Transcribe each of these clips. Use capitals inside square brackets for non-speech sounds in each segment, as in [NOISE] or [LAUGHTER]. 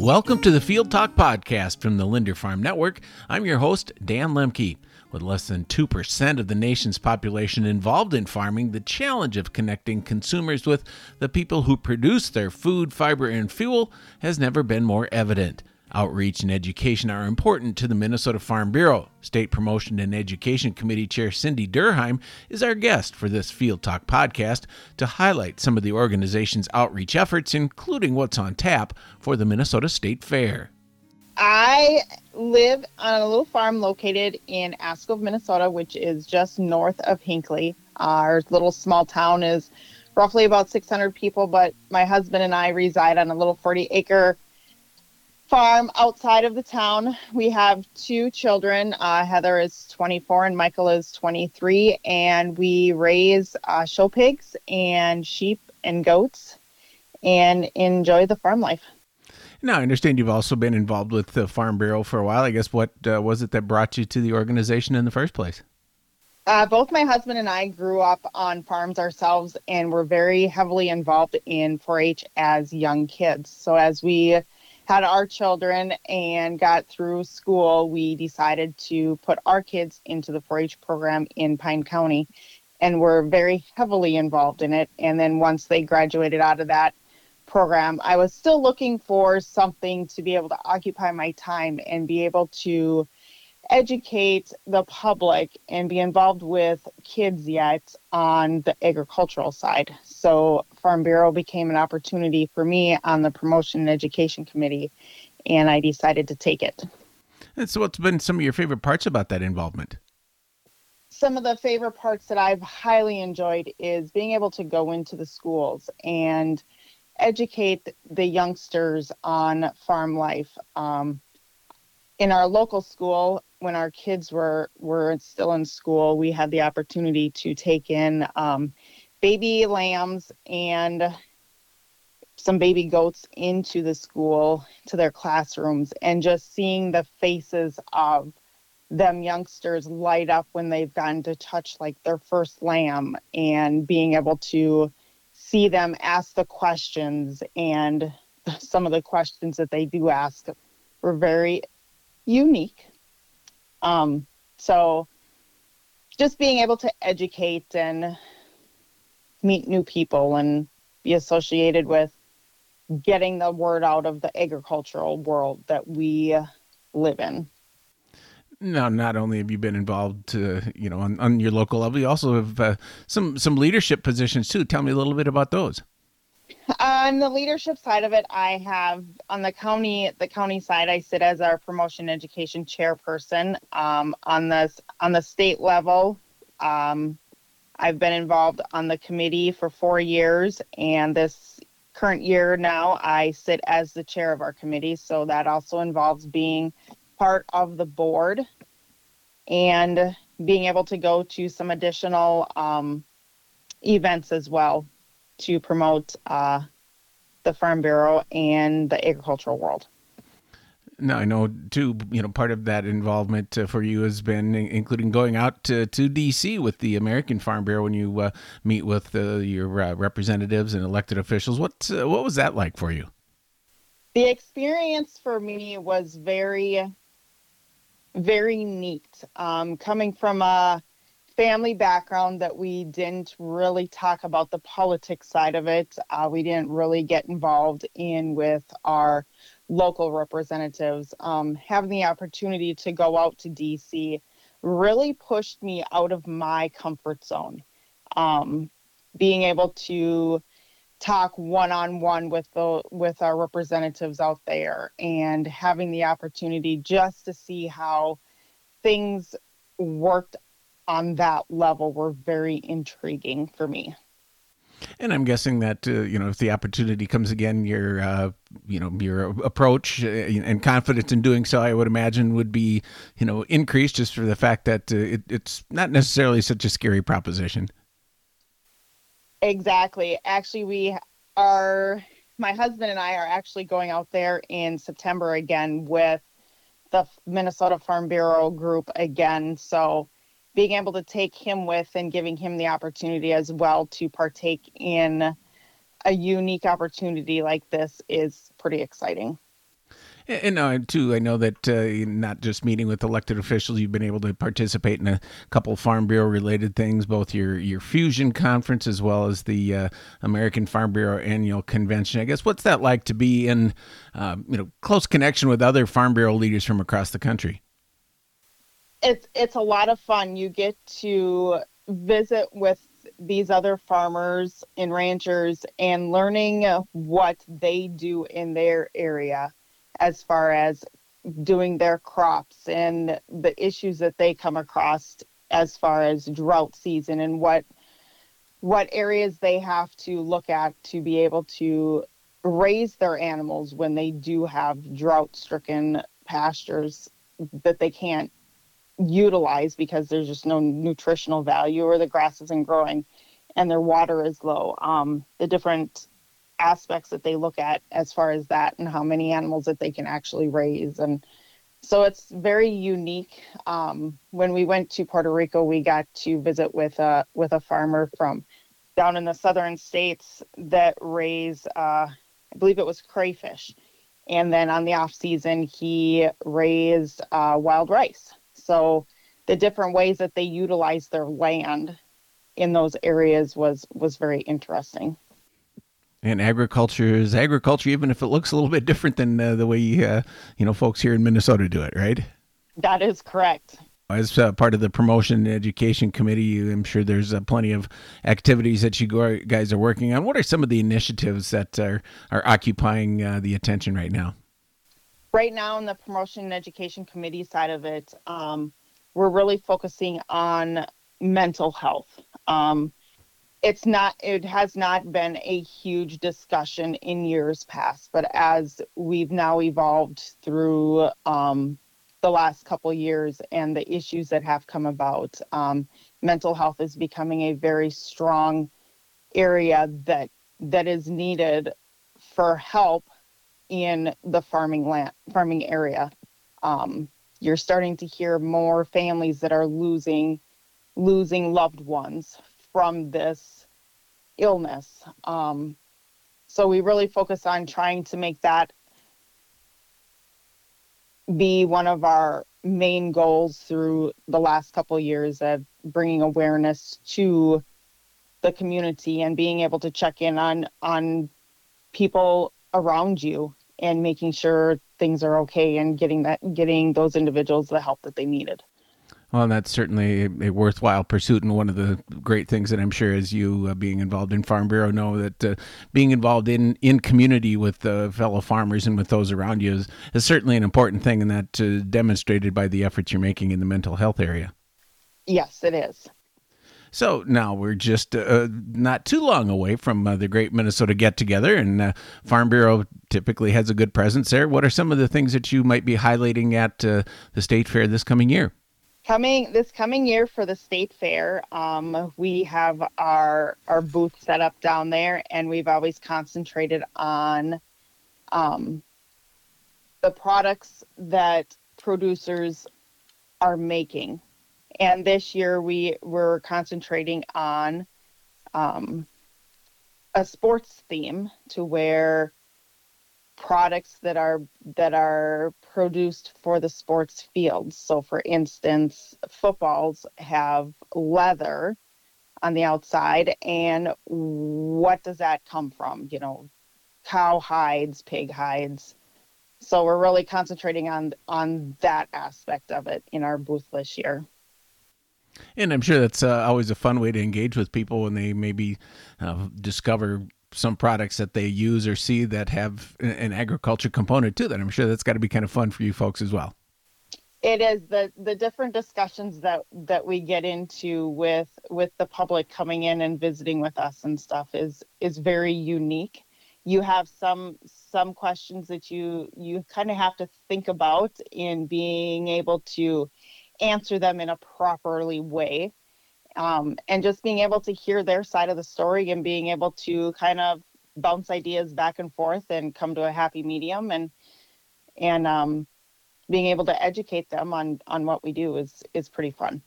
Welcome to the Field Talk Podcast from the Linder Farm Network. I'm your host, Dan Lemke. With less than 2% of the nation's population involved in farming, the challenge of connecting consumers with the people who produce their food, fiber, and fuel has never been more evident. Outreach and education are important to the Minnesota Farm Bureau. State Promotion and Education Committee Chair Cindy Durheim is our guest for this Field Talk podcast to highlight some of the organization's outreach efforts, including what's on tap for the Minnesota State Fair. I live on a little farm located in Askov, Minnesota, which is just north of Hinckley. Our little small town is roughly about 600 people, but my husband and I reside on a little 40 acre farm outside of the town. We have two children. Uh, Heather is 24 and Michael is 23, and we raise uh, show pigs and sheep and goats and enjoy the farm life. Now, I understand you've also been involved with the Farm Bureau for a while. I guess what uh, was it that brought you to the organization in the first place? Uh, both my husband and I grew up on farms ourselves and were very heavily involved in 4 H as young kids. So, as we had our children and got through school, we decided to put our kids into the 4 H program in Pine County and were very heavily involved in it. And then once they graduated out of that program, I was still looking for something to be able to occupy my time and be able to educate the public and be involved with kids yet on the agricultural side. So Farm Bureau became an opportunity for me on the promotion and education committee, and I decided to take it. And so, what's been some of your favorite parts about that involvement? Some of the favorite parts that I've highly enjoyed is being able to go into the schools and educate the youngsters on farm life. Um, in our local school, when our kids were were still in school, we had the opportunity to take in um, baby lambs and some baby goats into the school to their classrooms and just seeing the faces of them youngsters light up when they've gotten to touch like their first lamb and being able to see them ask the questions and [LAUGHS] some of the questions that they do ask were very unique. Um, so just being able to educate and meet new people and be associated with getting the word out of the agricultural world that we live in. Now, not only have you been involved, uh, you know, on, on, your local level, you also have uh, some some leadership positions too. Tell me a little bit about those. On the leadership side of it, I have on the county the county side, I sit as our promotion education chairperson. Um, on the on the state level, um, I've been involved on the committee for four years, and this current year now I sit as the chair of our committee. So that also involves being part of the board and being able to go to some additional um, events as well to promote uh, the Farm Bureau and the agricultural world. Now I know too. You know, part of that involvement uh, for you has been including going out to, to DC with the American Farm Bureau when you uh, meet with uh, your uh, representatives and elected officials. What uh, what was that like for you? The experience for me was very, very neat. Um, coming from a family background that we didn't really talk about the politics side of it. Uh, we didn't really get involved in with our local representatives. Um, having the opportunity to go out to DC really pushed me out of my comfort zone. Um, being able to talk one on one with the with our representatives out there and having the opportunity just to see how things worked on that level were very intriguing for me. And I'm guessing that uh, you know if the opportunity comes again, your uh, you know your approach uh, and confidence in doing so, I would imagine would be you know increased just for the fact that uh, it, it's not necessarily such a scary proposition. Exactly. Actually, we are. My husband and I are actually going out there in September again with the Minnesota Farm Bureau group again. So being able to take him with and giving him the opportunity as well to partake in a unique opportunity like this is pretty exciting. And uh, too, I know that uh, not just meeting with elected officials, you've been able to participate in a couple Farm Bureau related things, both your your fusion conference as well as the uh, American Farm Bureau annual convention. I guess what's that like to be in uh, you know close connection with other Farm Bureau leaders from across the country? It's it's a lot of fun. You get to visit with these other farmers and ranchers and learning what they do in their area as far as doing their crops and the issues that they come across as far as drought season and what what areas they have to look at to be able to raise their animals when they do have drought stricken pastures that they can't utilize because there's just no nutritional value or the grass isn't growing and their water is low. Um, the different aspects that they look at as far as that and how many animals that they can actually raise. And so it's very unique. Um, when we went to puerto rico we got to visit with a with a farmer from down in the southern states that raise uh, i believe it was crayfish. And then on the off season he raised uh, wild rice so the different ways that they utilize their land in those areas was was very interesting and agriculture is agriculture, even if it looks a little bit different than uh, the way uh, you know folks here in Minnesota do it, right? That is correct. As uh, part of the promotion and education committee, I'm sure there's uh, plenty of activities that you guys are working on. What are some of the initiatives that are are occupying uh, the attention right now? Right now, in the promotion and education committee side of it, um, we're really focusing on mental health. Um, it's not it has not been a huge discussion in years past but as we've now evolved through um, the last couple years and the issues that have come about um, mental health is becoming a very strong area that that is needed for help in the farming land farming area um, you're starting to hear more families that are losing losing loved ones from this illness. Um, so we really focus on trying to make that be one of our main goals through the last couple of years of bringing awareness to the community and being able to check in on on people around you and making sure things are okay and getting that getting those individuals the help that they needed. Well, that's certainly a, worthwhile pursuit, and one of the great things that I'm sure, as you uh, being involved in Farm Bureau, know that uh, being involved in in community with uh, fellow farmers and with those around you is, is certainly an important thing, and that uh, demonstrated by the efforts you're making in the mental health area. Yes, it is. So now we're just uh, not too long away from uh, the Great Minnesota Get Together, and uh, Farm Bureau typically has a good presence there. What are some of the things that you might be highlighting at uh, the state fair this coming year? coming this coming year for the state fair um, we have our our booth set up down there and we've always concentrated on um, the products that producers are making and this year we were concentrating on um, a sports theme to where products that are that are produced for the sports fields. So for instance, footballs have leather on the outside and what does that come from? You know, cow hides, pig hides. So we're really concentrating on on that aspect of it in our booth this year. And I'm sure that's uh, always a fun way to engage with people when they maybe uh, discover some products that they use or see that have an agriculture component to that. I'm sure that's got to be kind of fun for you folks as well. It is the the different discussions that that we get into with with the public coming in and visiting with us and stuff is is very unique. You have some some questions that you you kind of have to think about in being able to answer them in a properly way um, and just being able to hear their side of the story and being able to kind of bounce ideas back and forth and come to a happy medium and and um, being able to educate them on on what we do is is pretty fun.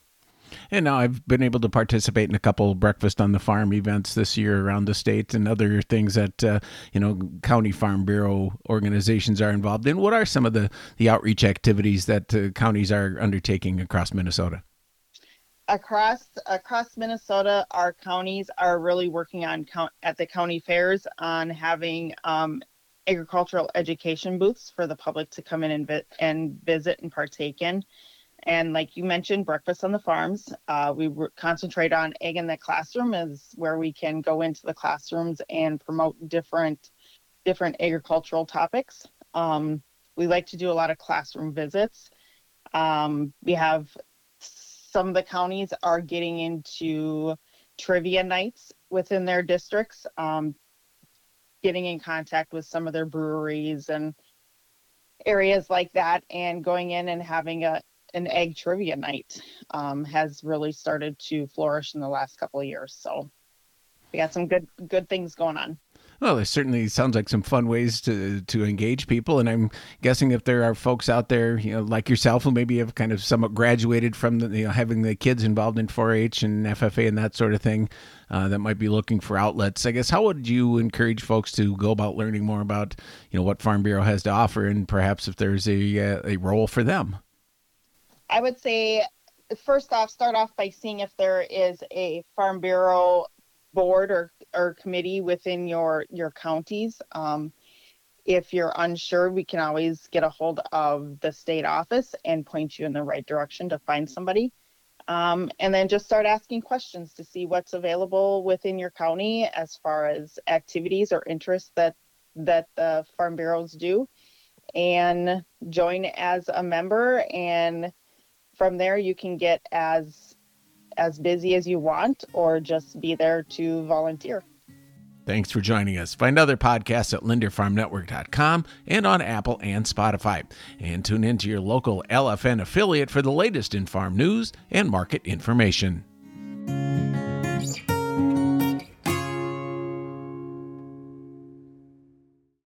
And now I've been able to participate in a couple breakfast on the farm events this year around the state and other things that uh, you know county farm bureau organizations are involved in. What are some of the the outreach activities that uh, counties are undertaking across Minnesota? Across across Minnesota, our counties are really working on count at the county fairs on having um, agricultural education booths for the public to come in and, vi- and visit and partake in. And like you mentioned, breakfast on the farms. Uh, we re- concentrate on Ag in the classroom is where we can go into the classrooms and promote different different agricultural topics. Um, we like to do a lot of classroom visits. Um, we have some of the counties are getting into trivia nights within their districts, um, getting in contact with some of their breweries and areas like that, and going in and having a an ag trivia night um, has really started to flourish in the last couple of years. So we got some good good things going on. Well, it certainly sounds like some fun ways to to engage people, and I'm guessing if there are folks out there, you know, like yourself, who maybe have kind of somewhat graduated from the, you know having the kids involved in 4-H and FFA and that sort of thing, uh, that might be looking for outlets. I guess how would you encourage folks to go about learning more about you know what Farm Bureau has to offer, and perhaps if there's a uh, a role for them? I would say first off, start off by seeing if there is a Farm Bureau board or, or committee within your your counties. Um, if you're unsure, we can always get a hold of the state office and point you in the right direction to find somebody. Um, and then just start asking questions to see what's available within your county as far as activities or interests that that the farm bureaus do and join as a member and from there you can get as as busy as you want or just be there to volunteer. Thanks for joining us. Find other podcasts at linderfarmnetwork.com and on Apple and Spotify. And tune in to your local LFN affiliate for the latest in farm news and market information.